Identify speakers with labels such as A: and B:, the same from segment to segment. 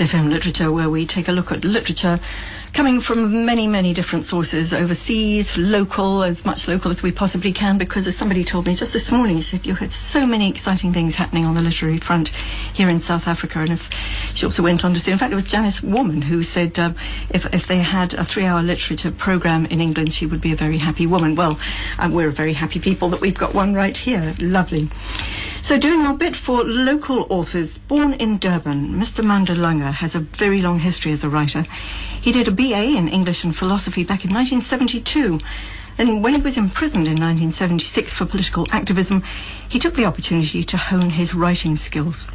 A: FM Literature, where we take a look at literature coming from many, many different sources, overseas, local, as much local as we possibly can, because as somebody told me just this morning, she said you had so many exciting things happening on the literary front here in South Africa. And if she also went on to say, in fact, it was Janice Warman who said um, if, if they had a three-hour literature program in England, she would be a very happy woman. Well, uh, we're very happy people that we've got one right here. Lovely. So doing our bit for local authors, born in Durban, Mr. Mandla Langa Uh, has a very long history as a writer. He did a BA in English and philosophy back in 1972. Then when he was imprisoned in 1976 for political activism, he took the opportunity to hone his writing skills.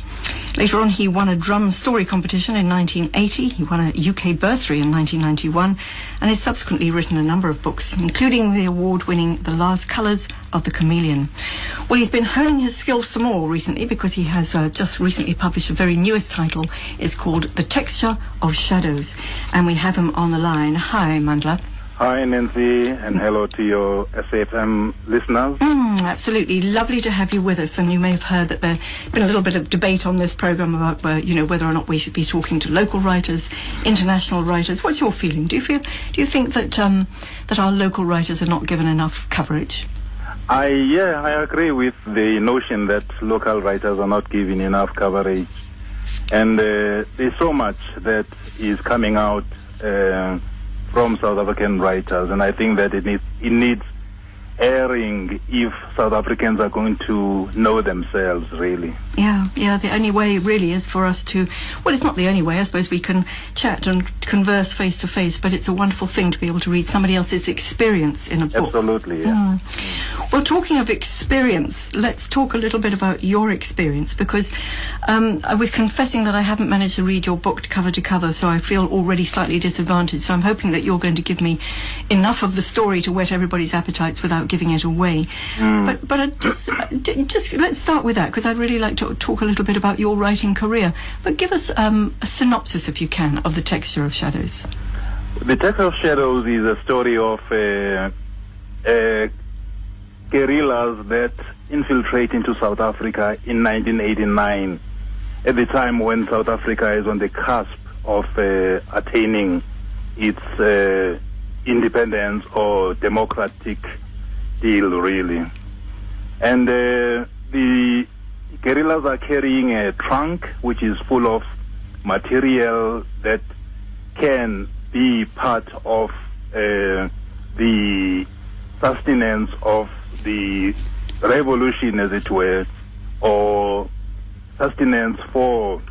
A: Later on, he won a drum story competition in 1980. He won a UK bursary in 1991 and has subsequently written a number of books, including the award-winning The Last Colours of the Chameleon. Well, he's been honing his skills some more recently because he has uh, just recently published a very newest title. It's called The Texture of Shadows. And we have him on the line. Hi, Mandla.
B: Hi, Nancy, and hello to your SAFM listeners.
A: Mm, absolutely. Lovely to have you with us. And you may have heard that there's been a little bit of debate on this program about, uh, you know, whether or not we should be talking to local writers, international writers. What's your feeling? Do you feel, do you think that, um, that our local writers are not given enough coverage?
B: I, yeah, I agree with the notion that local writers are not given enough coverage. And uh, there's so much that is coming out uh, from South African writers, and I think that it needs it needs airing if South Africans are going to know themselves, really.
A: Yeah, yeah. The only way really is for us to. Well, it's not the only way. I suppose we can chat and converse face to face, but it's a wonderful thing to be able to read somebody else's experience in a book.
B: Absolutely. Yeah.
A: Mm. Well, talking of experience, let's talk a little bit about your experience because um, I was confessing that I haven't managed to read your book cover to cover, so I feel already slightly disadvantaged. So I'm hoping that you're going to give me enough of the story to whet everybody's appetites without giving it away.
B: Mm.
A: But but I just just let's start with that because I'd really like to talk a little bit about your writing career. But give us um, a synopsis, if you can, of the texture of shadows.
B: The Texture of Shadows is a story of uh, uh, guerrillas that infiltrate into South Africa in 1989, at the time when South Africa is on the cusp of uh, attaining its uh, independence or democratic really. And uh, the guerrillas are carrying a trunk which is full of material that can be part of uh, the sustenance of the revolution, as it were, or sustenance for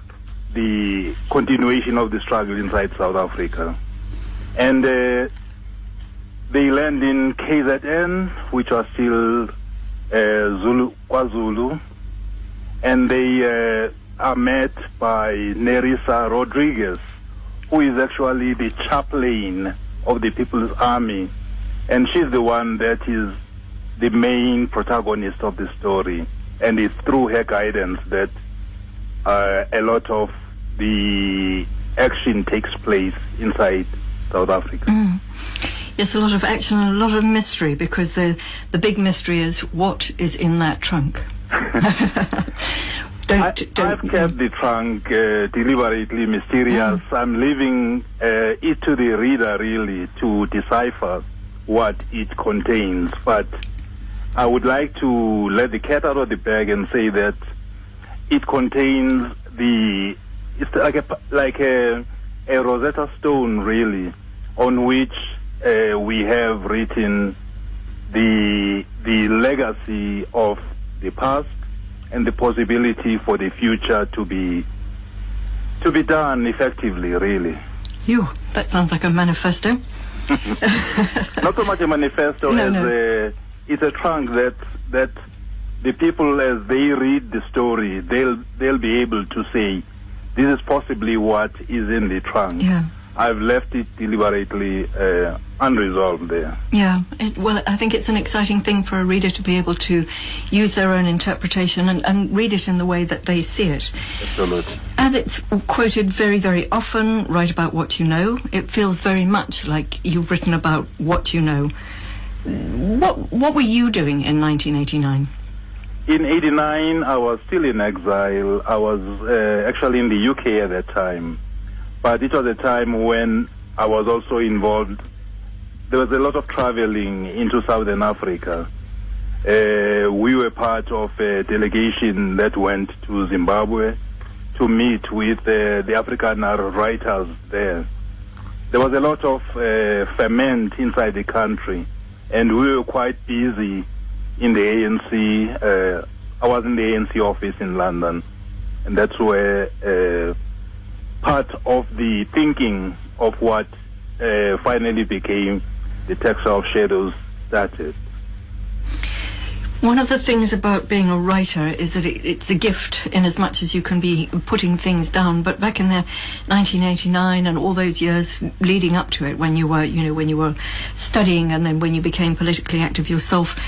B: the continuation of the struggle inside South Africa. And uh, they land in KZN, which are still uh, Zulu, KwaZulu, and they uh, are met by Nerissa Rodriguez, who is actually the chaplain of the People's Army, and she's the one that is the main protagonist of the story, and it's through her guidance that uh, a lot of the action takes place inside South Africa.
A: Mm. Yes, a lot of action and a lot of mystery because the the big mystery is what is in that trunk. don't,
B: I,
A: don't,
B: have kept the trunk uh, deliberately mysterious.
A: Mm.
B: I'm leaving uh, it to the reader really to decipher what it contains. But I would like to let the cat out of the bag and say that it contains the it's like a like a, a Rosetta Stone really, on which uh, we have written the the legacy of the past and the possibility for the future to be to be done effectively really
A: You, that sounds like a manifesto.
B: not so much a manifesto
A: No,
B: as
A: no.
B: a it's a trunk that that the people as they read the story they'll they'll be able to say this is possibly what is in the trunk
A: Yeah.
B: I've left it deliberately uh, unresolved there.
A: Yeah, it, well, I think it's an exciting thing for a reader to be able to use their own interpretation and, and read it in the way that they see it.
B: Absolutely.
A: As it's quoted very, very often, write about what you know, it feels very much like you've written about what you know. What, what were you doing in 1989?
B: In 89, I was still in exile. I was uh, actually in the UK at that time. But it was a time when I was also involved. There was a lot of traveling into Southern Africa. Uh, we were part of a delegation that went to Zimbabwe to meet with uh, the African writers there. There was a lot of uh, ferment inside the country, and we were quite busy in the ANC. Uh, I was in the ANC office in London, and that's where uh, part of the thinking of what uh, finally became the Texture of Shadows started.
A: One of the things about being a writer is that it, it's a gift in as much as you can be putting things down. But back in the 1989 and all those years leading up to it, when you were, you know, when you were studying and then when you became politically active yourself,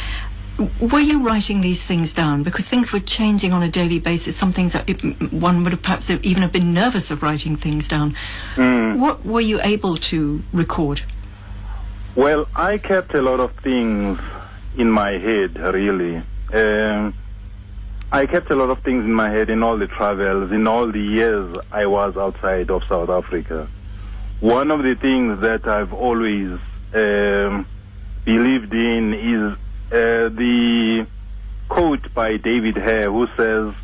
A: were you writing these things down? Because things were changing on a daily basis. Some things that it, one would have perhaps even have been nervous of writing things down. Mm. What were you able to record?
B: Well, I kept a lot of things in my head, really. Um, I kept a lot of things in my head in all the travels, in all the years I was outside of South Africa. One of the things that I've always um, believed in is the quote by David Hare who says,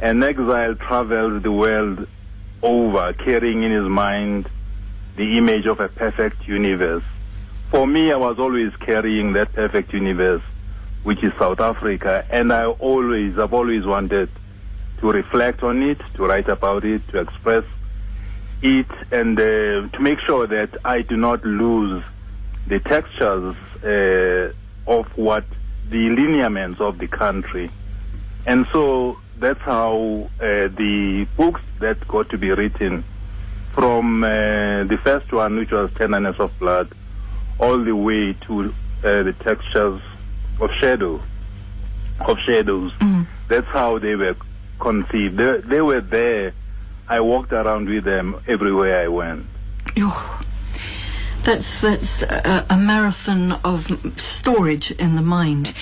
B: An exile travels the world over carrying in his mind the image of a perfect universe. For me, I was always carrying that perfect universe, which is South Africa, and I always, I've always wanted to reflect on it, to write about it, to express it, and uh, to make sure that I do not lose the textures uh, of what the lineaments of the country. And so that's how uh, the books that got to be written from uh, the first one, which was Tenderness of Blood, all the way to uh, the textures of shadow, of shadows. Mm. That's how they were conceived. They, they were there. I walked around with them everywhere I went.
A: Oh, that's that's a, a marathon of storage in the mind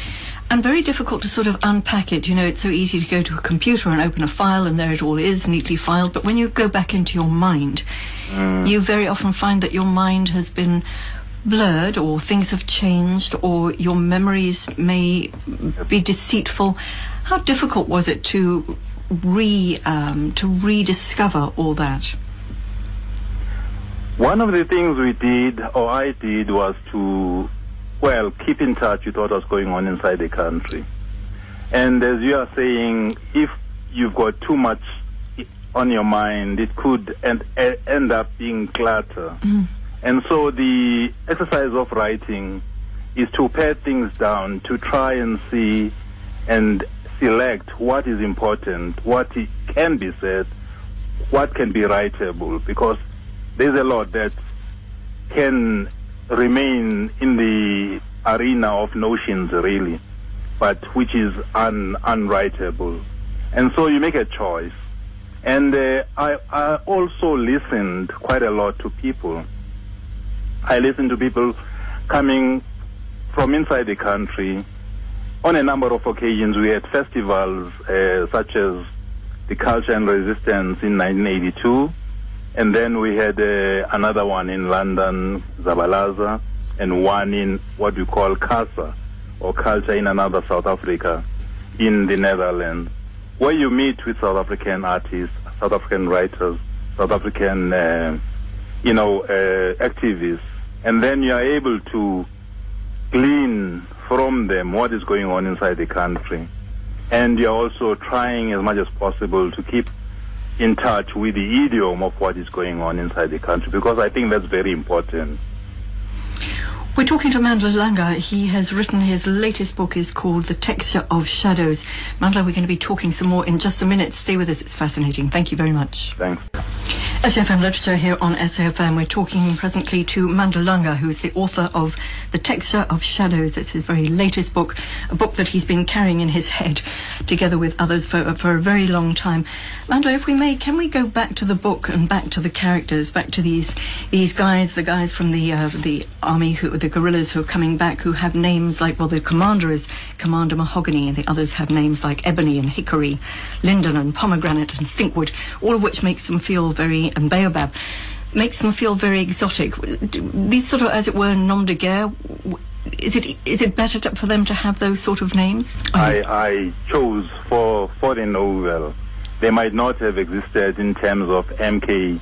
A: and very difficult to sort of unpack it. You know, it's so easy to go to a computer and open a file and there it all is, neatly filed. But when you go back into your mind, mm. you very often find that your mind has been blurred or things have changed or your memories may be deceitful. How difficult was it to re um, to rediscover all that?
B: One of the things we did, or I did, was to, well, keep in touch with what was going on inside the country. And as you are saying, if you've got too much on your mind, it could end, end up being clutter. Mm. And so the exercise of writing is to pare things down, to try and see and select what is important, what can be said, what can be writable, because there's a lot that can remain in the arena of notions, really, but which is un- unwritable. And so you make a choice. And uh, I, I also listened quite a lot to people I listened to people coming from inside the country. On a number of occasions, we had festivals uh, such as the Culture and Resistance in 1982, and then we had uh, another one in London, Zabalaza, and one in what we call CASA, or Culture in Another South Africa, in the Netherlands, where you meet with South African artists, South African writers, South African, uh, you know, uh, activists, and then you are able to glean from them what is going on inside the country. And you're also trying as much as possible to keep in touch with the idiom of what is going on inside the country because I think that's very important.
A: We're talking to Mandla Langa. He has written his latest book is called The Texture of Shadows. Mandla, we're going to be talking some more in just a minute. Stay with us. It's fascinating. Thank you very much.
B: Thanks.
A: SAFM Literature here on SAFM. We're talking presently to Mandla Langa, who is the author of The Texture of Shadows. It's his very latest book, a book that he's been carrying in his head together with others for, for a very long time. Mandla, if we may, can we go back to the book and back to the characters, back to these these guys, the guys from the uh, the army, who the guerrillas who are coming back, who have names like, well, the commander is Commander Mahogany, and the others have names like Ebony and Hickory, Linden and Pomegranate and Stinkwood, all of which makes them feel very and baobab makes them feel very exotic. These sort of, as it were, nom de guerre. Is it is it better to, for them to have those sort of names?
B: I, I chose for for the novel. They might not have existed in terms of MK.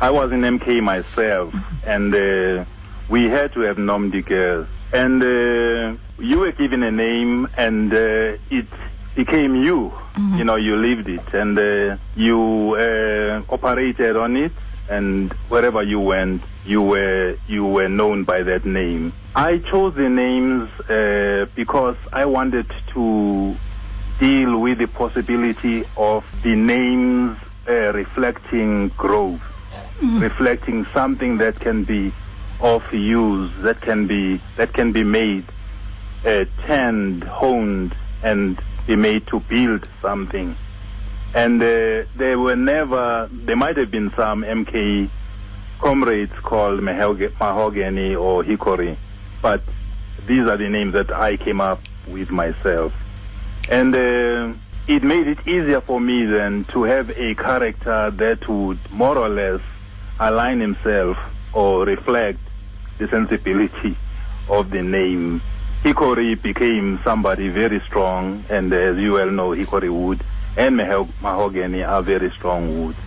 B: I was in MK myself, mm-hmm. and uh, we had to have nom de guerre. And uh, you were given a name, and uh, it became you. Mm-hmm. You know, you lived it, and uh, you uh, operated on it and wherever you went, you were you were known by that name. I chose the names uh, because I wanted to deal with the possibility of the names uh, reflecting growth, mm-hmm. reflecting something that can be of use, that can be that can be made, uh, turned, honed, and be made to build something and uh, there were never, there might have been some MK comrades called Mahogany or Hickory, but these are the names that I came up with myself. And uh, it made it easier for me then to have a character that would more or less align himself or reflect the sensibility of the name. Hickory became somebody very strong, and as you well know, Hickory Wood and mahogany are very strong woods.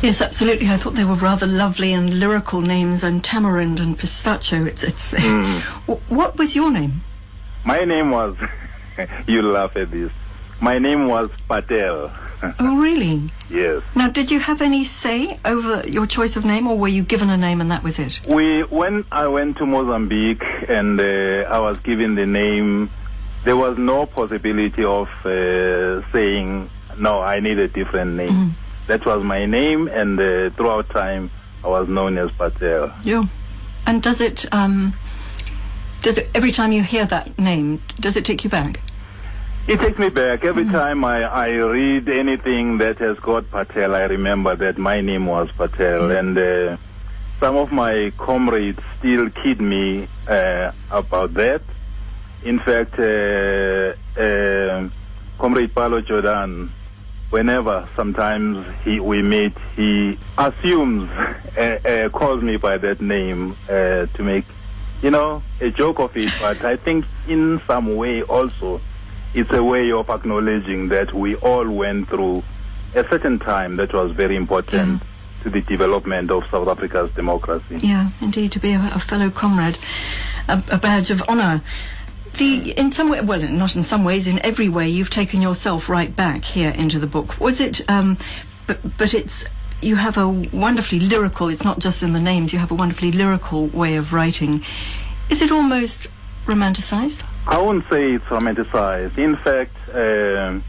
A: Yes, absolutely. I thought they were rather lovely and lyrical names, and tamarind and pistachio. It's it's. Mm. what was your name?
B: My name was. you laugh at this. My name was Patel.
A: Oh, really?
B: Yes.
A: Now, did you have any say over your choice of name, or were you given a name and that was it?
B: We, when I went to Mozambique and uh, I was given the name there was no possibility of uh, saying, no, I need a different name. Mm. That was my name, and uh, throughout time, I was known as Patel.
A: Yeah. And does it, um, does it, every time you hear that name, does it take you back?
B: It takes me back. Every mm. time I, I read anything that has got Patel, I remember that my name was Patel. Mm. And uh, some of my comrades still kid me uh, about that. In fact, uh, uh, Comrade Pallo Jordan, whenever sometimes he, we meet, he assumes, uh, uh, calls me by that name uh, to make, you know, a joke of it. But I think in some way also, it's a way of acknowledging that we all went through a certain time that was very important. Yeah. To the development of South Africa's democracy.
A: Yeah, indeed, to be a, a fellow comrade, a, a badge of honour the in some way, well, not in some ways, in every way, you've taken yourself right back here into the book. Was it? Um, but but it's you have a wonderfully lyrical. It's not just in the names. You have a wonderfully lyrical way of writing. Is it almost romanticized?
B: I wouldn't say it's romanticized. In fact. Um,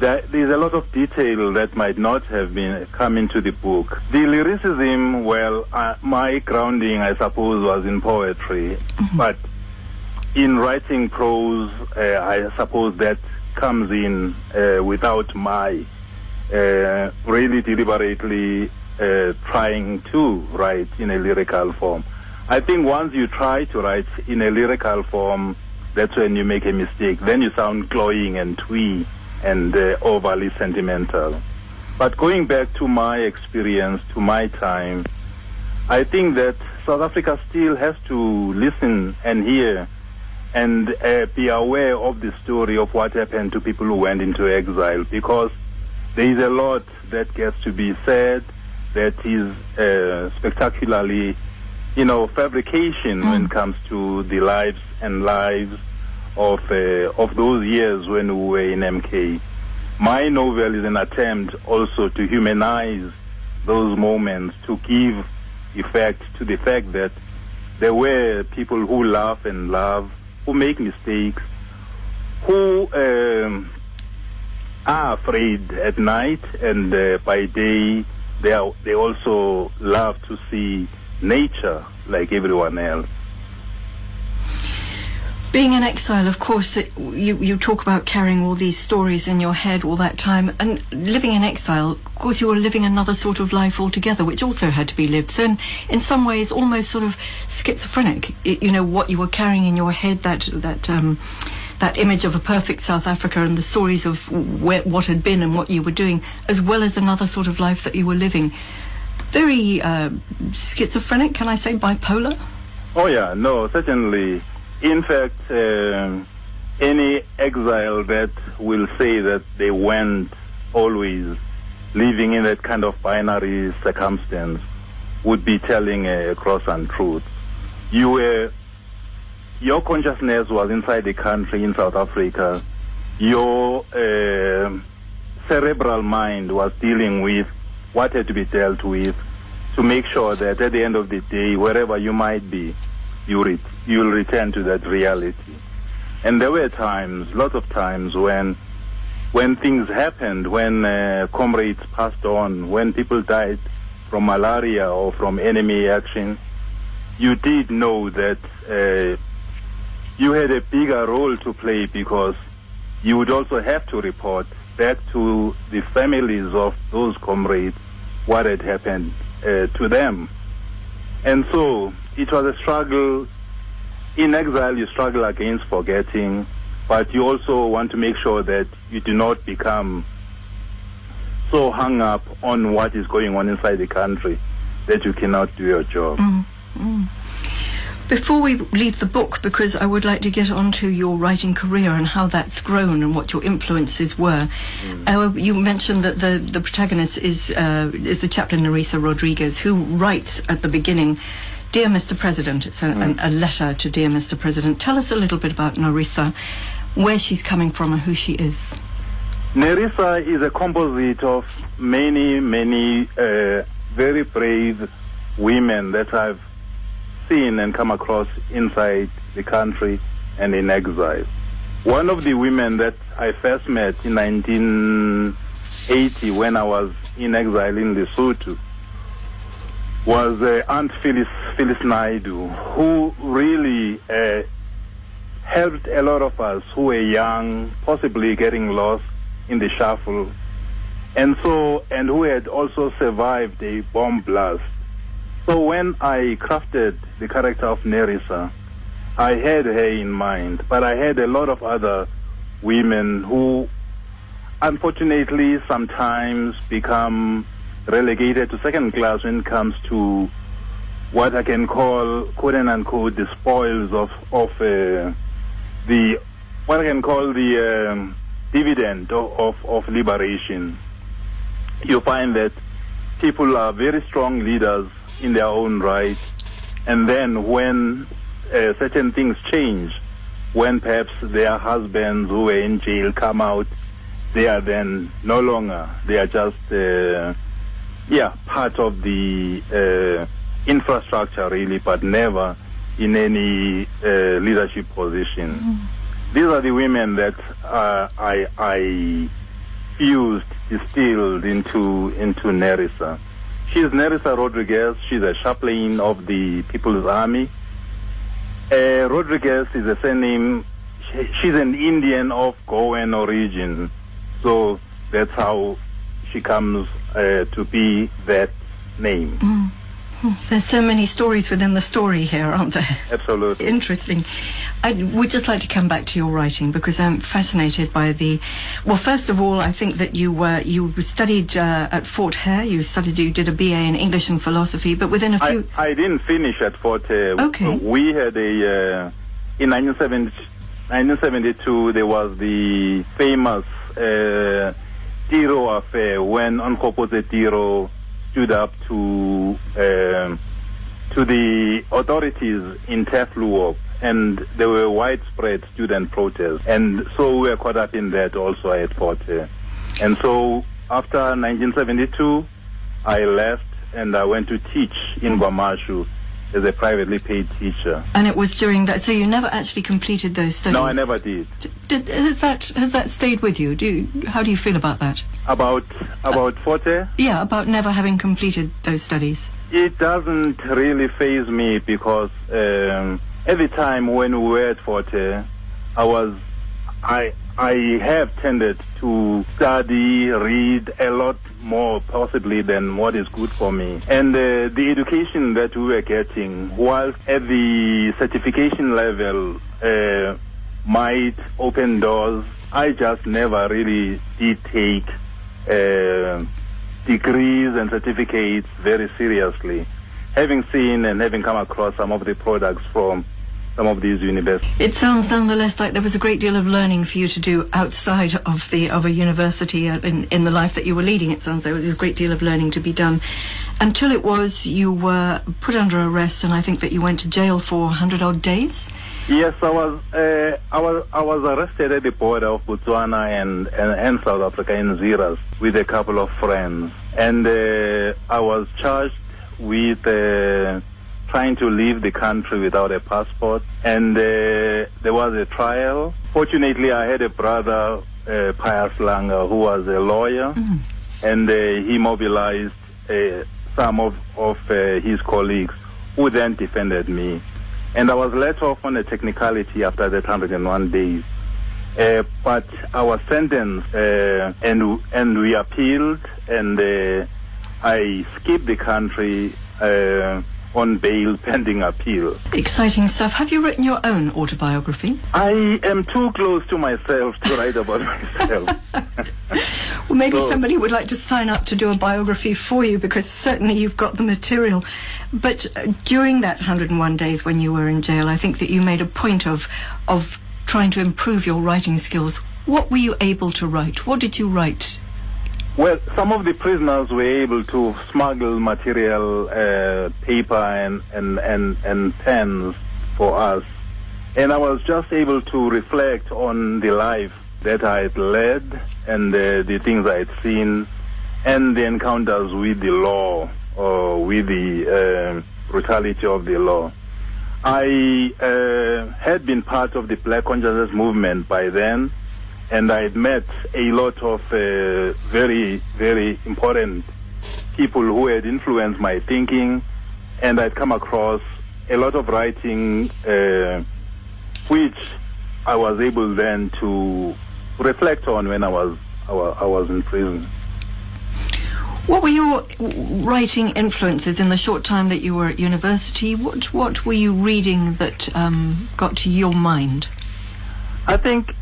B: there's a lot of detail that might not have been come into the book. The lyricism, well, uh, my grounding, I suppose, was in poetry, mm-hmm. but in writing prose, uh, I suppose that comes in uh, without my uh, really deliberately uh, trying to write in a lyrical form. I think once you try to write in a lyrical form, that's when you make a mistake. Then you sound cloying and twee and uh, overly sentimental. But going back to my experience, to my time, I think that South Africa still has to listen and hear and uh, be aware of the story of what happened to people who went into exile because there is a lot that gets to be said that is uh, spectacularly, you know, fabrication mm. when it comes to the lives and lives of uh, of those years when we were in MK. My novel is an attempt also to humanize those moments, to give effect to the fact that there were people who laugh and love who make mistakes, who um, are afraid at night, and uh, by day they are, they also love to see nature like everyone else.
A: Being in exile, of course, it, you, you talk about carrying all these stories in your head all that time. And living in exile, of course, you were living another sort of life altogether, which also had to be lived. So, in, in some ways, almost sort of schizophrenic. It, you know, what you were carrying in your head, that, that um, that image of a perfect South Africa and the stories of what had been and what you were doing, as well as another sort of life that you were living. Very uh, schizophrenic, can I say, bipolar?
B: Oh, yeah, no, certainly. In fact, uh, any exile that will say that they went always living in that kind of binary circumstance would be telling a cross untruth. You were, your consciousness was inside the country in South Africa. Your uh, cerebral mind was dealing with what had to be dealt with to make sure that at the end of the day, wherever you might be, you re- you'll return to that reality. And there were times, lots of times, when when things happened, when uh, comrades passed on, when people died from malaria or from enemy action, you did know that uh, you had a bigger role to play because you would also have to report back to the families of those comrades what had happened uh, to them. And so it was a struggle. In exile, you struggle against forgetting but you also want to make sure that you do not become so hung up on what is going on inside the country that you cannot do your job.
A: Mm, mm. Before we leave the book, because I would like to get onto your writing career and how that's grown and what your influences were, mm. uh, you mentioned that the, the protagonist is uh, is the chaplain Nerissa Rodriguez, who writes at the beginning Dear Mr. President, it's a, mm. a, letter to Dear Mr. President. Tell us a little bit about Nerissa where she's coming from and who she is.
B: Nerissa is a composite of many, many uh, very brave women that I've seen and come across inside the country and in exile. One of the women that I first met in 1980 when I was in exile in Lesotho was uh, Aunt Phyllis, Phyllis Naidoo, who really uh, helped a lot of us who were young, possibly getting lost in the shuffle, and so and who had also survived a bomb blast. So when I crafted the character of Nerissa, I had her in mind, but I had a lot of other women who unfortunately sometimes become relegated to second class when it comes to what I can call quote unquote the spoils of of uh, the what I can call the um, dividend of, of, liberation. You find that people are very strong leaders in their own right, and then when uh, certain things change, when perhaps their husbands who were in jail come out, they are then no longer. They are just, uh, yeah, part of the uh, infrastructure really, but never in any uh, leadership position. Mm. These are the women that uh, I, I fused, distilled into into Nerissa. She's Nerissa Rodriguez. She's a chaplain of the People's Army. Uh, Rodriguez is a surname. She, she's an Indian of Goan origin, so that's how she comes uh, to be that name.
A: Mm. There's so many stories within the story here, aren't there?
B: Absolutely.
A: Interesting. I would just like to come back to your writing because I'm fascinated by the. Well, first of all, I think that you were you studied uh, at Fort Hare. You studied, you did a BA in English and philosophy, but within a few.
B: I, I didn't finish at Fort Hare.
A: Okay.
B: We had a uh, in 1972 there was the famous uh, Tiro affair when Onkgopotse Tiro stood up to um, to the authorities in Turfloop, and there were widespread student protests, and so we were caught up in that also at Fort Hare. And so after 1972, I left and I went to teach in KwaMashu as a privately paid teacher.
A: And it was during that. So you never actually completed those studies.
B: No, I never did.
A: did has that has that stayed with you? Do you, how do you feel about that?
B: About about uh, Fort Hare?
A: Yeah, about never having completed those studies.
B: It doesn't really faze me because um, every time when we were at Fort Hare, I was I I have tended to study, read a lot more possibly than what is good for me. And uh, the education that we were getting, whilst at the certification level, uh, might open doors. I just never really did take uh, degrees and certificates very seriously. Having seen and having come across some of the products from some of these universities.
A: It sounds nonetheless like there was a great deal of learning for you to do outside of the of a university uh, in, in the life that you were leading. It sounds like there was a great deal of learning to be done. Until it was you were put under arrest, and I think that you went to jail for 100 odd days.
B: Yes, I was. Uh, I was. I was arrested at the border of Botswana and and, and South Africa in Zeerust with a couple of friends, and uh, I was charged with uh, trying to leave the country without a passport. And uh, there was a trial. Fortunately, I had a brother, uh, Pius Langa, who was a lawyer,
A: Mm.
B: and uh, he mobilized uh, some of, of uh, his colleagues who then defended me. And I was let off on a technicality after that 101 days. Uh, but I was sentenced, uh, and and we appealed, and uh, I skipped the country uh, on bail pending appeal.
A: Exciting stuff. Have you written your own autobiography?
B: I am too close to myself to write about myself.
A: Well, maybe
B: So-
A: somebody would like to sign up to do a biography for you because certainly you've got the material. But uh, during that 101 days when you were in jail, I think that you made a point of of trying to improve your writing skills. What were you able to write? What did you write?
B: Well, some of the prisoners were able to smuggle material, uh, paper and, and, and, and pens for us. And I was just able to reflect on the life that I had led and uh, the things I had seen and the encounters with the law or with the uh, brutality of the law. I uh, had been part of the Black Consciousness movement by then, and I had met a lot of uh, very, very important people who had influenced my thinking, and I'd come across a lot of writing uh, which I was able then to reflect on when I was I I was in prison.
A: What were your writing influences in the short time that you were at university? What what were you reading that um, got to your mind?
B: I think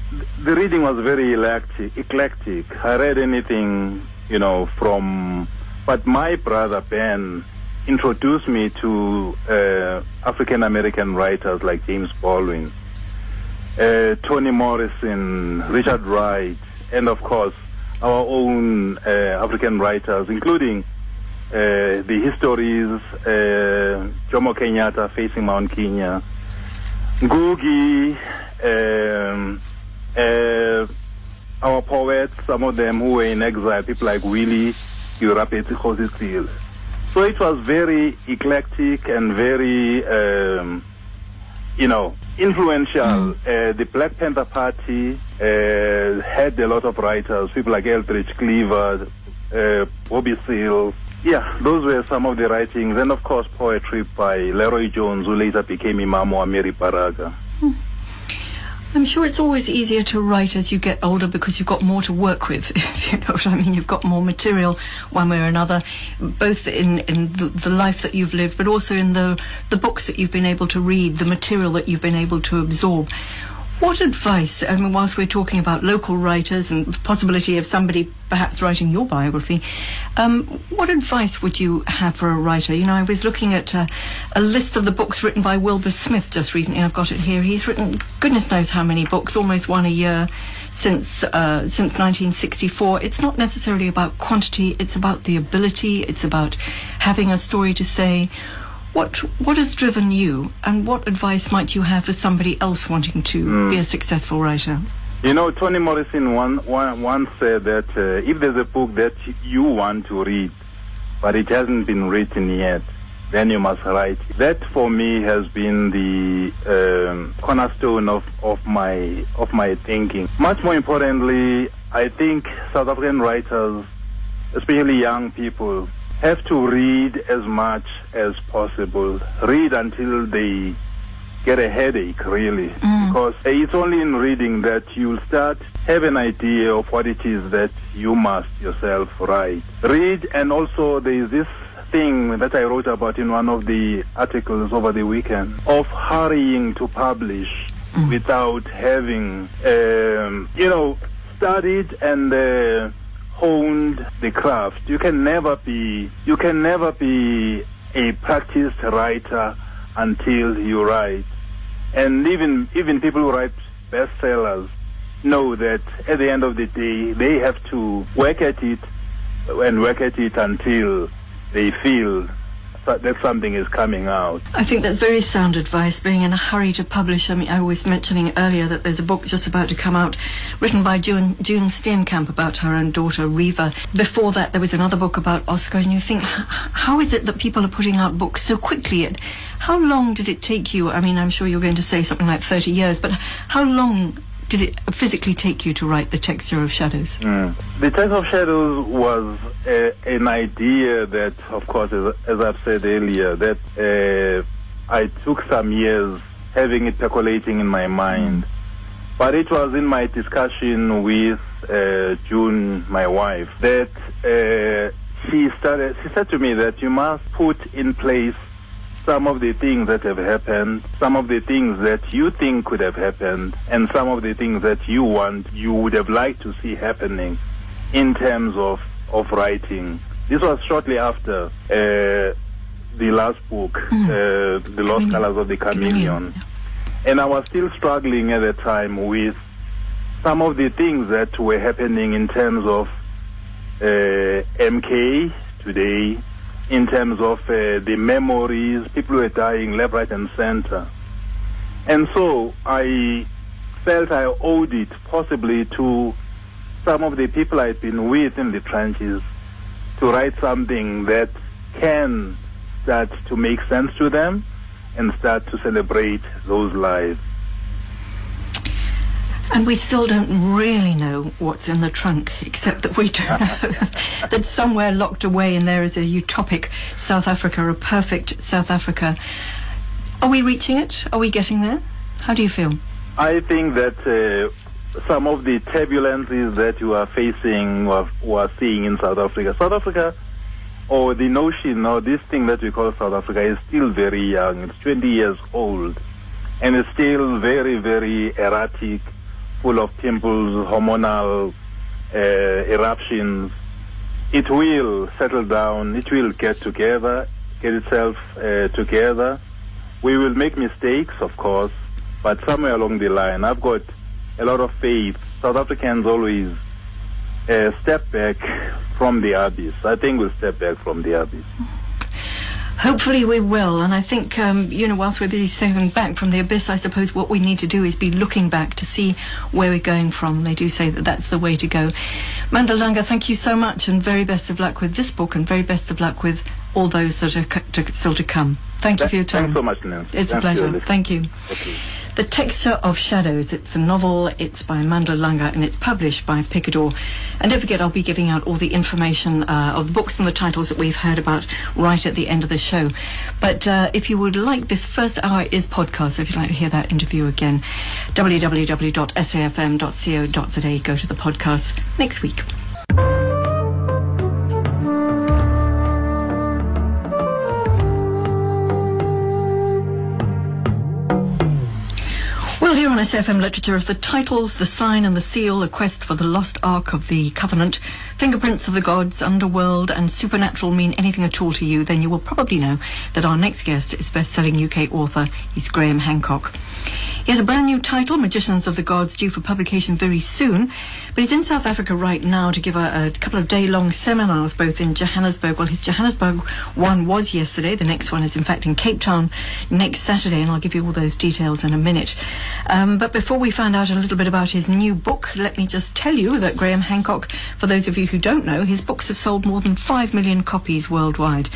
B: the reading was very eclectic. eclectic. I read anything, you know, from. But my brother Ben introduced me to uh, African American writers like James Baldwin, uh, Toni Morrison, Richard Wright, and of course our own uh, African writers, including uh, the histories, uh, Jomo Kenyatta facing Mount Kenya, Ngugi, um, uh, our poets, some of them who were in exile, people like Willie Keorapetse So it was very eclectic and very, um, you know, influential. Uh, the Black Panther Party uh, had a lot of writers, people like Eldridge Cleaver, uh, Bobby Seale. Yeah, those were some of the writings. And of course, poetry by LeRoi Jones, who later became Imamu Amiri Baraka. Hmm.
A: I'm sure it's always easier to write as you get older because you've got more to work with, if you know what I mean. You've got more material one way or another, both in, in the, the life that you've lived, but also in the, the books that you've been able to read, the material that you've been able to absorb. What advice, I mean, whilst we're talking about local writers and the possibility of somebody perhaps writing your biography, um, what advice would you have for a writer? You know, I was looking at uh, a list of the books written by Wilbur Smith just recently. I've got it here. He's written goodness knows how many books, almost one a year since uh, since 1964. It's not necessarily about quantity; it's about the ability. It's about having a story to say. What what has driven you, and what advice might you have for somebody else wanting to be a successful writer?
B: You know, Toni Morrison one, one, once said that uh, if there's a book that you want to read, but it hasn't been written yet, then you must write. it. That for me has been the um, cornerstone of, of my of my thinking. Much more importantly, I think South African writers, especially young people, have to read as much as possible. Read until they get a headache, really, because it's only in reading that you'll start have an idea of what it is that you must yourself write. Read, and also there is this thing that I wrote about in one of the articles over the weekend of hurrying to publish. mm. without having, um, you know, studied and uh, honed the craft. You can never be, you can never be a practiced writer until you write. And even even people who write bestsellers know that at the end of the day they have to work at it and work at it until they feel that something is coming out.
A: I think that's very sound advice, being in a hurry to publish. I mean, I was mentioning earlier that there's a book just about to come out written by June, June Steenkamp about her own daughter, Reeva. Before that, there was another book about Oscar, and you think, how is it that people are putting out books so quickly? How long did it take you? I mean, I'm sure you're going to say something like 30 years, but how long did it physically take you to write the texture of shadows?
B: Mm. The texture of shadows was an idea that, of course, as, as I've said earlier, that uh, I took some years having it percolating in my mind. Mm. But it was in my discussion with uh, June, my wife, that uh, she started. She said to me that you must put in place some of the things that have happened, some of the things that you think could have happened, and some of the things that you want, you would have liked to see happening in terms of, of writing. This was shortly after uh, the last book, mm. uh, The Lost Colors of the Chameleon. And I was still struggling at the time with some of the things that were happening in terms of uh, MK today, in terms of uh, the memories. People who were dying left, right, and center. And so I felt I owed it possibly to some of the people I'd been with in the trenches to write something that can start to make sense to them and start to celebrate those lives.
A: And we still don't really know what's in the trunk, except that we do know that somewhere locked away in there is a utopic South Africa, a perfect South Africa. Are we reaching it? Are we getting there? How do you feel?
B: I think that uh, some of the turbulences that you are facing or, or are seeing in South Africa, South Africa, or the notion or this thing that we call South Africa is still very young. It's 20 years old and it's still very, very erratic full of pimples, hormonal uh, eruptions, it will settle down, it will get together, get itself uh, together. We will make mistakes, of course, but somewhere along the line, I've got a lot of faith. South Africans always uh, step back from the abyss. I think we'll step back from the abyss.
A: Hopefully we will, and I think, um, you know, whilst we're busy stepping back from the abyss, I suppose what we need to do is be looking back to see where we're going from. They do say that that's the way to go. Mandla Langa, thank you so much, and very best of luck with this book, and very best of luck with all those that are to, still to come. Thank you for your time.
B: Thanks so much, Nancy.
A: It's Thanks a pleasure. Thank you. Okay. The Texture of Shadows. It's a novel. It's by Mandla Langa and it's published by Picador. And don't forget, I'll be giving out all the information uh, of the books and the titles that we've heard about right at the end of the show. But uh, if you would like, this first hour is podcast. So if you'd like to hear that interview again, www.safm.co.za. Go to the podcast next week. Here on SFM Literature, if the titles, the sign and the seal, a quest for the lost ark of the covenant, fingerprints of the gods, underworld and supernatural mean anything at all to you, then you will probably know that our next guest is best-selling UK author. He's Graham Hancock. He has a brand new title, Magicians of the Gods, due for publication very soon. But he's in South Africa right now to give a, a couple of day-long seminars, both in Johannesburg. Well, his Johannesburg one was yesterday. The next one is, in fact, in Cape Town next Saturday, and I'll give you all those details in a minute. Um, but before we find out a little bit about his new book, let me just tell you that Graham Hancock, for those of you who don't know, his books have sold more than 5 million copies worldwide.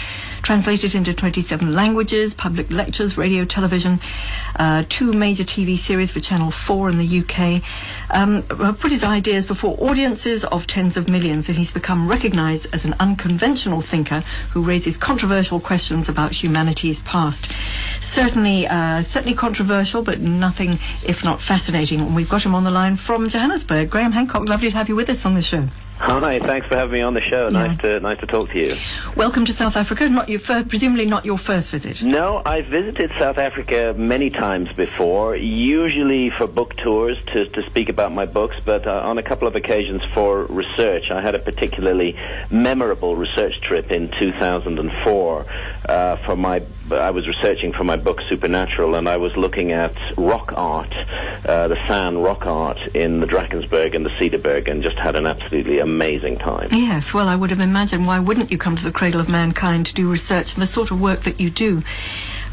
A: Translated into 27 languages, public lectures, radio, television, uh, two major TV TV series for Channel 4 in the UK, um, put his ideas before audiences of tens of millions, and he's become recognised as an unconventional thinker who raises controversial questions about humanity's past. Certainly, uh, certainly controversial, but nothing if not fascinating. And we've got him on the line from Johannesburg. Graham Hancock, lovely to have you with us on the show.
C: Hi, thanks for having me on the show.
A: Yeah.
C: Nice to nice to talk to you.
A: Welcome to South Africa. Not your fir- presumably not your first visit.
C: No, I've visited South Africa many times before, usually for book tours to, to speak about my books, but uh, on a couple of occasions for research. I had a particularly memorable research trip in 2004 uh, for my I was researching for my book Supernatural, and I was looking at rock art, uh, the San rock art in the Drakensberg and the Cederberg, and just had an absolutely amazing time.
A: Yes, well, I would have imagined. Why wouldn't you come to the cradle of mankind to do research and the sort of work that you do?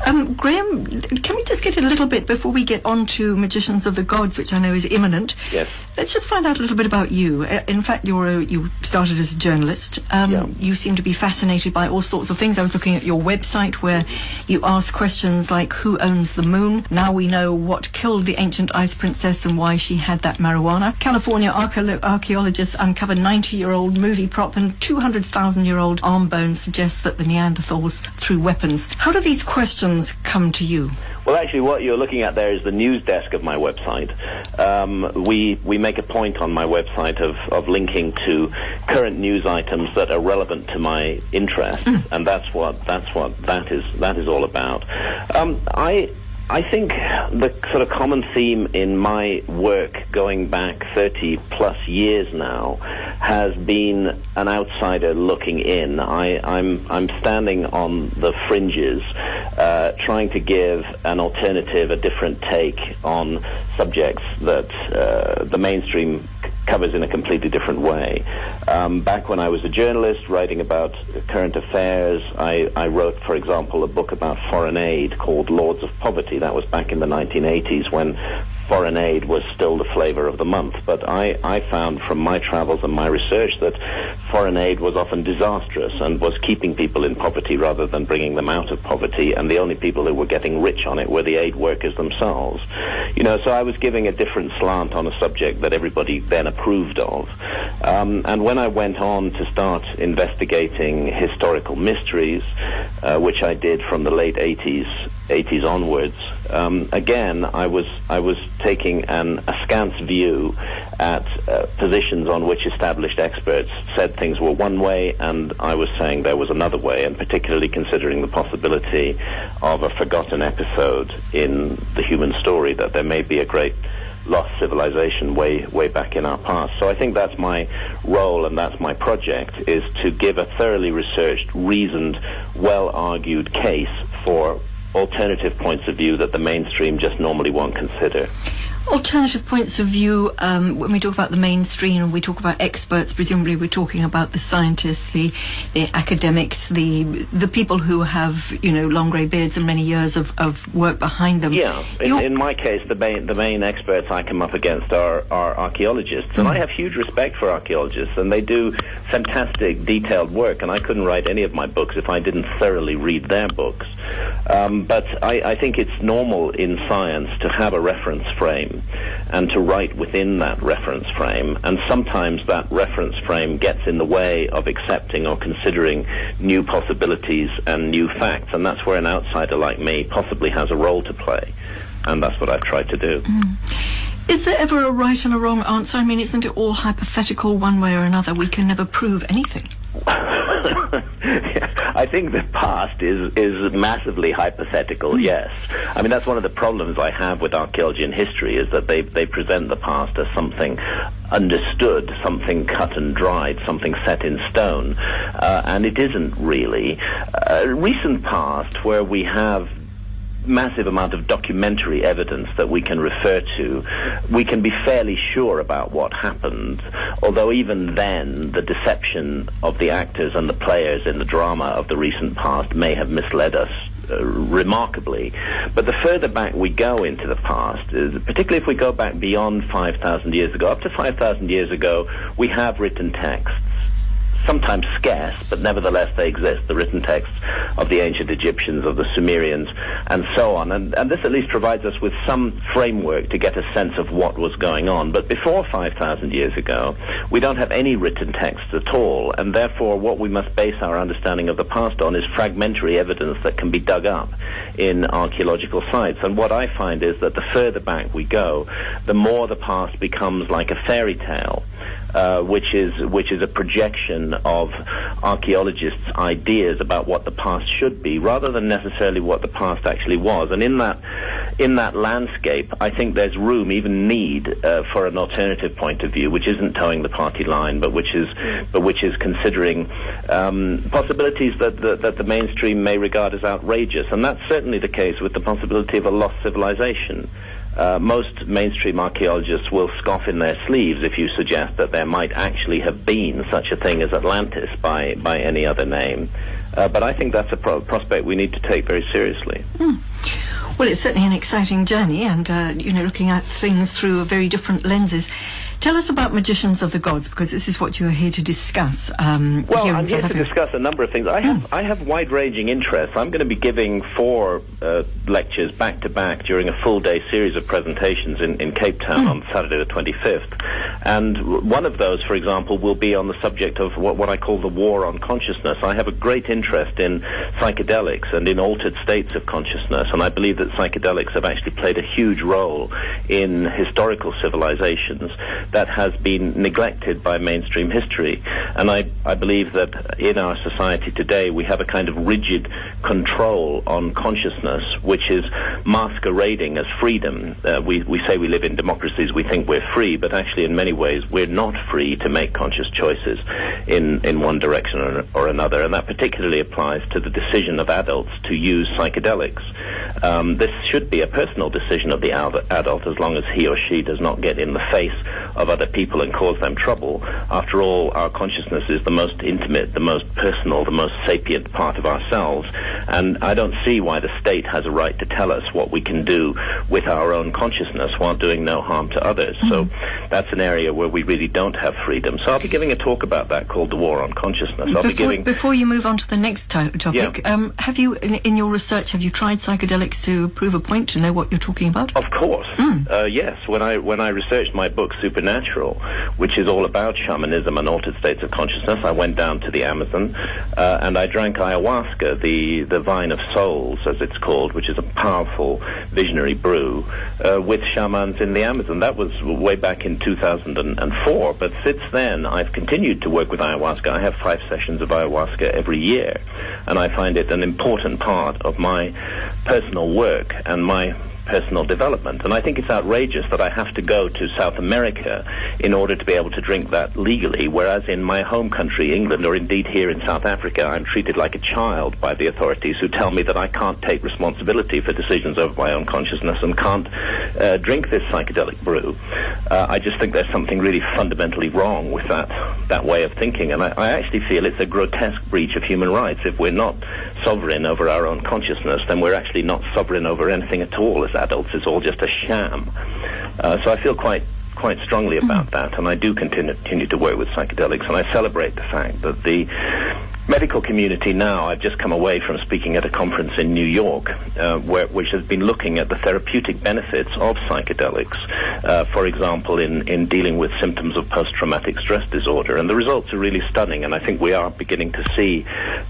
A: Um, Graham, can we just get a little bit before we get on to Magicians of the Gods, which I know is imminent?
C: Yes.
A: Let's just find out a little bit about you. Uh, In fact, you're a, you started as a journalist. Um,
C: Yeah.
A: You seem to be fascinated by all sorts of things. I was looking at your website where you ask questions like who owns the moon. Now we know what killed the ancient ice princess and why she had that marijuana. California archaeo- archaeologists uncover 90-year-old movie prop and 200,000-year-old arm bones suggests that the Neanderthals threw weapons. How do these questions come to you?
C: Well, actually, what you're looking at there is the news desk of my website. Um, we we make a point on my website of, of linking to current news items that are relevant to my interests, and that's what that's what that is that is all about. Um, I. I think the sort of common theme in my work going back 30 plus years now has been an outsider looking in. I, I'm, I'm standing on the fringes, uh, trying to give an alternative, a different take on subjects that uh, the mainstream covers in a completely different way. Um, back when I was a journalist writing about current affairs, I, I wrote, for example, a book about foreign aid called Lords of Poverty. That was back in the 1980s when foreign aid was still the flavor of the month. But I, I found from my travels and my research that foreign aid was often disastrous and was keeping people in poverty rather than bringing them out of poverty. And the only people who were getting rich on it were the aid workers themselves. You know, so I was giving a different slant on a subject that everybody then approved of. Um, and when I went on to start investigating historical mysteries, uh, which I did from the late 80s, 80s onwards, um, again, I was I was taking an askance view at uh, positions on which established experts said things were one way, and I was saying there was another way, and particularly considering the possibility of a forgotten episode in the human story that there may be a great lost civilization way way back in our past. So I think that's my role and that's my project is to give a thoroughly researched, reasoned, well argued case for alternative points of view that the mainstream just normally won't consider.
A: Alternative points of view, um, when we talk about the mainstream and we talk about experts, presumably we're talking about the scientists, the, the academics, the the people who have, you know, long grey beards and many years of, of work behind them.
C: Yeah, in, in my case, the main the main experts I come up against are, are archaeologists, and I have huge respect for archaeologists, and they do fantastic, detailed work. And I couldn't write any of my books if I didn't thoroughly read their books. Um, but I, I think it's normal in science to have a reference frame and to write within that reference frame. And sometimes that reference frame gets in the way of accepting or considering new possibilities and new facts. And that's where an outsider like me possibly has a role to play. And that's what I've tried to do. Mm.
A: Is there ever a right and a wrong answer? I mean, isn't it all hypothetical one way or another? We can never prove anything.
C: I think the past is is massively hypothetical. Yes, I mean that's one of the problems I have with archaeology and history is that they they present the past as something understood, something cut and dried, something set in stone, uh, and it isn't really. Uh, recent past where we have massive amount of documentary evidence that we can refer to, we can be fairly sure about what happened. Although even then, the deception of the actors and the players in the drama of the recent past may have misled us. Uh, remarkably, but the further back we go into the past, uh, particularly if we go back beyond 5,000 years ago, up to 5,000 years ago, we have written texts sometimes scarce, but nevertheless they exist, the written texts of the ancient Egyptians, of the Sumerians, and so on. And, and this at least provides us with some framework to get a sense of what was going on. But before 5,000 years ago, we don't have any written texts at all, and therefore what we must base our understanding of the past on is fragmentary evidence that can be dug up in archaeological sites. And what I find is that the further back we go, the more the past becomes like a fairy tale uh, which is which is a projection of archaeologists' ideas about what the past should be, rather than necessarily what the past actually was. And in that in that landscape, I think there's room, even need, uh, for an alternative point of view, which isn't toeing the party line, but which is but which is considering um, possibilities that that the mainstream may regard as outrageous. And that's certainly the case with the possibility of a lost civilization. Uh, most mainstream archaeologists will scoff in their sleeves if you suggest that there might actually have been such a thing as Atlantis by, by any other name. Uh, but I think that's a pro- prospect we need to take very seriously.
A: Mm. Well, it's certainly an exciting journey, and uh, you know, looking at things through very different lenses. Tell us about Magicians of the Gods, because this is what you are here to discuss. Um,
C: well,
A: here
C: I'm
A: here
C: to discuss a number of things. I have, mm. I have wide-ranging interests. I'm going to be giving four uh, lectures back to back during a full-day series of presentations in, in Cape Town mm. on Saturday the 25th. And one of those, for example, will be on the subject of what, what I call the war on consciousness. I have a great interest in psychedelics and in altered states of consciousness, and I believe that psychedelics have actually played a huge role in historical civilizations that has been neglected by mainstream history. And I, I believe that in our society today we have a kind of rigid control on consciousness, which is masquerading as freedom. Uh, we, we say we live in democracies, we think we're free, but actually in many ways we're not free to make conscious choices in, in one direction or, or another. And that particularly applies to the decision of adults to use psychedelics. Um, this should be a personal decision of the adult as long as he or she does not get in the face of other people and cause them trouble. After all, our consciousness is the most intimate, the most personal, the most sapient part of ourselves. And I don't see why the state has a right to tell us what we can do with our own consciousness while doing no harm to others. Mm-hmm. So that's an area where we really don't have freedom. So I'll be giving a talk about that called The War on Consciousness. I'll
A: before,
C: be giving...
A: Before you move on to the next to- topic,
C: yeah. um,
A: have you, in, in, your research, have you tried psychedelics to prove a point, to know what you're talking about?
C: Of course. Mm. Uh, yes. When I, when I researched my book, Supernatural, which is all about shamanism and altered states of consciousness, I went down to the Amazon uh, and I drank ayahuasca, the, the vine of souls, as it's called, which is a powerful visionary brew, uh, with shamans in the Amazon. That was way back in 2004. But since then, I've continued to work with ayahuasca. I have five sessions of ayahuasca every year, and I find it an important part of my personal work and my personal development. And I think it's outrageous that I have to go to South America in order to be able to drink that legally, whereas in my home country, England, or indeed here in South Africa, I'm treated like a child by the authorities who tell me that I can't take responsibility for decisions over my own consciousness and can't uh, drink this psychedelic brew. Uh, I just think there's something really fundamentally wrong with that that way of thinking, and I, I actually feel it's a grotesque breach of human rights. If we're not sovereign over our own consciousness, then we're actually not sovereign over anything at all as adults. It's all just a sham. Uh, so I feel quite quite strongly about mm. that, and I do continue, continue to work with psychedelics, and I celebrate the fact that the medical community now, I've just come away from speaking at a conference in New York, uh, where, which has been looking at the therapeutic benefits of psychedelics, uh, for example, in, in dealing with symptoms of post-traumatic stress disorder. And the results are really stunning, and I think we are beginning to see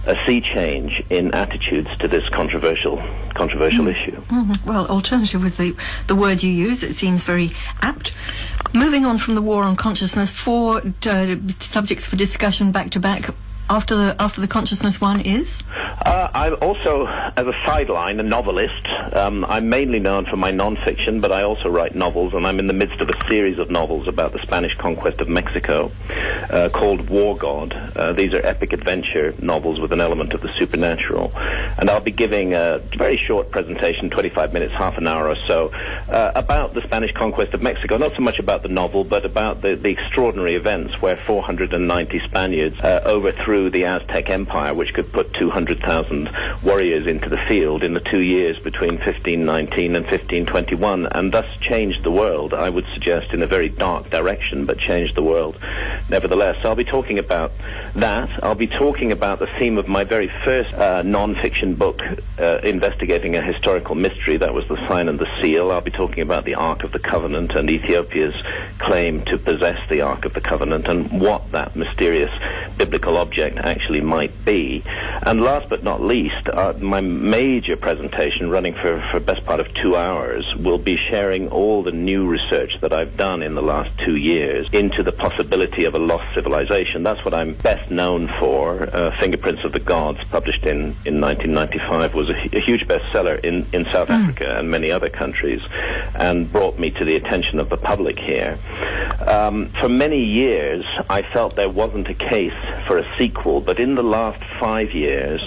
C: a sea change in attitudes to this controversial controversial mm. issue.
A: Mm-hmm. Well, alternative was the, the word you use. It seems very apt. Moving on from the war on consciousness, four uh, subjects for discussion back to back after the after the consciousness one is?
C: Uh, I'm also, as a sideline, a novelist. Um, I'm mainly known for my nonfiction, but I also write novels, and I'm in the midst of a series of novels about the Spanish conquest of Mexico, uh, called War God. Uh, these are epic adventure novels with an element of the supernatural, and I'll be giving a very short presentation, 25 minutes, half an hour or so, uh, about the Spanish conquest of Mexico. Not so much about the novel, but about the, the extraordinary events where 490 Spaniards uh, overthrew through the Aztec Empire, which could put 200,000 warriors into the field in the two years between 1519 and 1521, and thus changed the world, I would suggest, in a very dark direction, but changed the world nevertheless. I'll be talking about that. I'll be talking about the theme of my very first uh, non-fiction book uh, investigating a historical mystery. That was The Sign and the Seal. I'll be talking about the Ark of the Covenant and Ethiopia's claim to possess the Ark of the Covenant and what that mysterious biblical object actually might be. And last but not least, uh, my major presentation, running for for best part of two hours, will be sharing all the new research that I've done in the last two years into the possibility of a lost civilization. That's what I'm best known for. Uh, Fingerprints of the Gods, published in, in 1995, was a, a huge bestseller in, in South mm. Africa and many other countries, and brought me to the attention of the public here. Um, for many years, I felt there wasn't a case for a sequel, but in the last five years,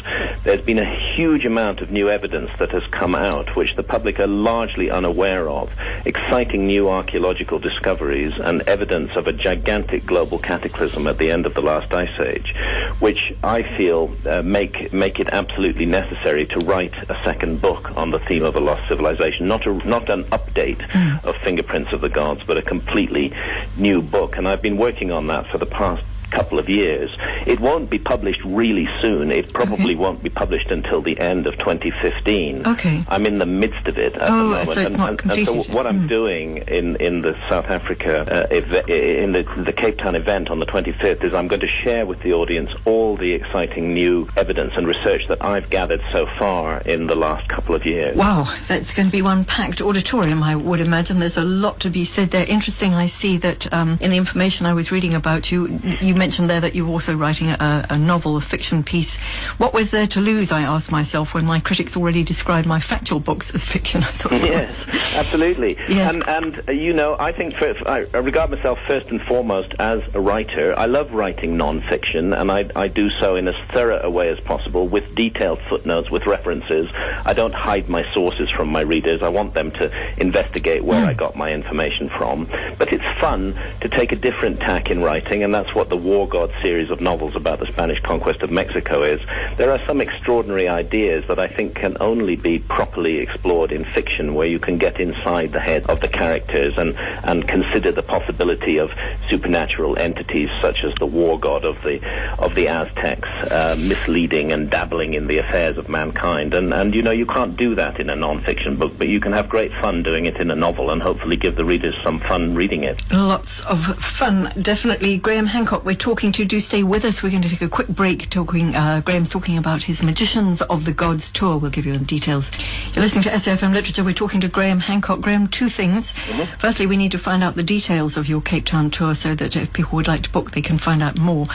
C: there's been a huge amount of new evidence that has come out, which the public are largely unaware of. Exciting new archaeological discoveries and evidence of a gigantic global cataclysm at the end of the last ice age, which I feel uh, make make it absolutely necessary to write a second book on the theme of a lost civilization, not a, not an update mm. of Fingerprints of the Gods, but a completely new book. And I've been working on that for the past couple of years. It won't be published really soon. It probably okay. won't be published until the end of 2015.
A: Okay.
C: I'm in the midst of it at
A: oh,
C: the moment.
A: So it's
C: and,
A: not
C: and,
A: completed.
C: and so what I'm mm. doing in, in the South Africa, uh, ev- in the, the Cape Town event on the 25th is I'm going to share with the audience all the exciting new evidence and research that I've gathered so far in the last couple of years.
A: Wow, that's going to be one packed auditorium, I would imagine. There's a lot to be said there. Interesting, I see that um, in the information I was reading about you, you mentioned there that you're also writing a, a, novel, a fiction piece. What was there to lose, I asked myself, when my critics already described my factual books as fiction? I thought,
C: yes, absolutely.
A: Yes.
C: And, and uh, you know, I think for, I regard myself first and foremost as a writer. I love writing non-fiction, and I, I do so in as thorough a way as possible with detailed footnotes, with references. I don't hide my sources from my readers. I want them to investigate where mm. I got my information from. But it's fun to take a different tack in writing, and that's what the War God series of novels about the Spanish conquest of Mexico is, there are some extraordinary ideas that I think can only be properly explored in fiction, where you can get inside the head of the characters and, and consider the possibility of supernatural entities such as the war god of the of the Aztecs, uh, misleading and dabbling in the affairs of mankind. And and you know you can't do that in a non-fiction book, but you can have great fun doing it in a novel, and hopefully give the readers some fun reading it.
A: Lots of fun, definitely. Graham Hancock, we're talking to do stay with us. We're going to take a quick break. Talking, uh, Graham's talking about his Magicians of the Gods tour. We'll give you the details. You're listening to SAFM Literature. We're talking to Graham Hancock. Graham, two things. Mm-hmm. Firstly, we need to find out the details of your Cape Town tour so that if people would like to book, they can find out more.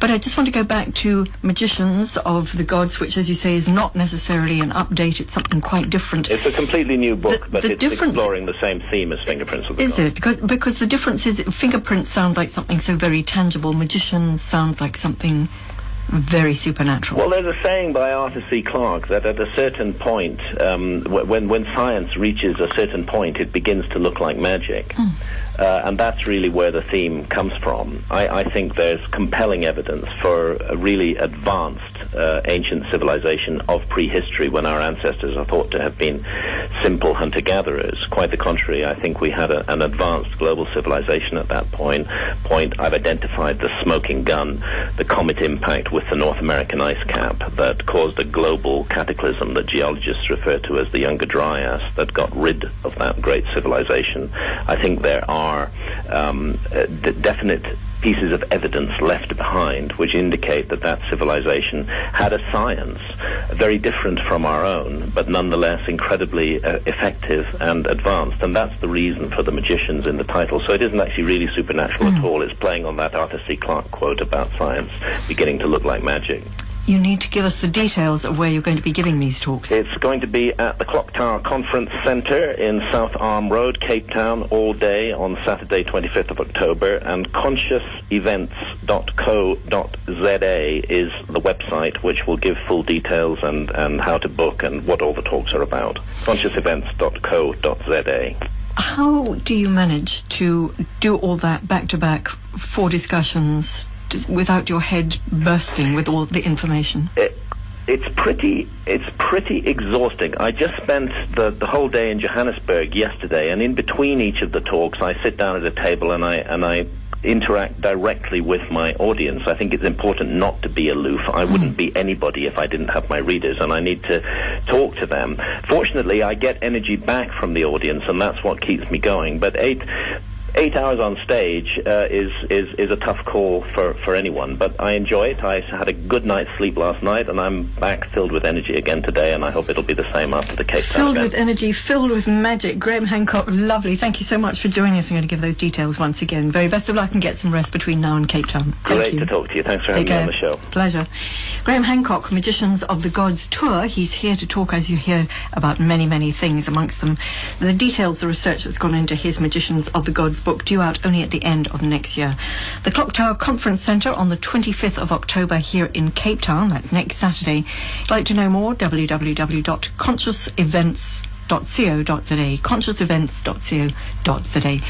A: But I just want to go back to Magicians of the Gods, which, as you say, is not necessarily an update. It's something quite different.
C: It's a completely new book, the, but the it's exploring the same theme as Fingerprints of the
A: is
C: Gods.
A: Is it? Because, because the difference is Fingerprints sounds like something so very tangible. Magicians sounds like something very supernatural.
C: Well, there's a saying by Arthur C. Clarke that at a certain point, um, when when science reaches a certain point, it begins to look like magic. Mm. Uh, and that's really where the theme comes from. I, I think there's compelling evidence for a really advanced uh, ancient civilization of prehistory when our ancestors are thought to have been simple hunter-gatherers. Quite the contrary, I think we had a, an advanced global civilization at that point. Point I've identified the smoking gun, the comet impact with the North American ice cap that caused a global cataclysm that geologists refer to as the Younger Dryas that got rid of that great civilization. I think there are are um, d- definite pieces of evidence left behind which indicate that that civilization had a science very different from our own, but nonetheless incredibly uh, effective and advanced. And that's the reason for the magicians in the title. So it isn't actually really supernatural mm. at all. It's playing on that Arthur C. Clarke quote about science beginning to look like magic.
A: You need to give us the details of where you're going to be giving these talks.
C: It's going to be at the Clock Tower Conference Centre in South Arm Road, Cape Town, all day on Saturday, 25th of October. And consciousevents.co.za is the website which will give full details and, and how to book and what all the talks are about. consciousevents.co.za.
A: How do you manage to do all that back to back, four discussions, without your head bursting with all the information?
C: It, it's pretty it's pretty exhausting. I just spent the, the whole day in Johannesburg yesterday, and in between each of the talks, I sit down at a table and I and I interact directly with my audience. I think it's important not to be aloof. I mm. wouldn't be anybody if I didn't have my readers, and I need to talk to them. Fortunately, I get energy back from the audience, and that's what keeps me going. But eight eight hours on stage uh, is, is is a tough call for, for anyone. But I enjoy it. I had a good night's sleep last night, and I'm back filled with energy again today. And I hope it'll be the same after the Cape Town
A: Filled
C: event.
A: with energy, filled with magic. Graham Hancock, lovely. Thank you so much for joining us. I'm going to give those details once again. Very best of luck and get some rest between now and Cape Town. Thank
C: Great
A: you.
C: to talk to you. Thanks for
A: Take
C: having me
A: care.
C: on the show.
A: Pleasure. Graham Hancock, Magicians of the Gods tour. He's here to talk, as you hear, about many, many things. Amongst them, the details, the research that's gone into his Magicians of the Gods book, due out only at the end of next year. The Clock Tower Conference Centre on the 25th of October here in Cape Town. That's next Saturday. Like to know more? www.consciousevents.co.za. Consciousevents.co.za.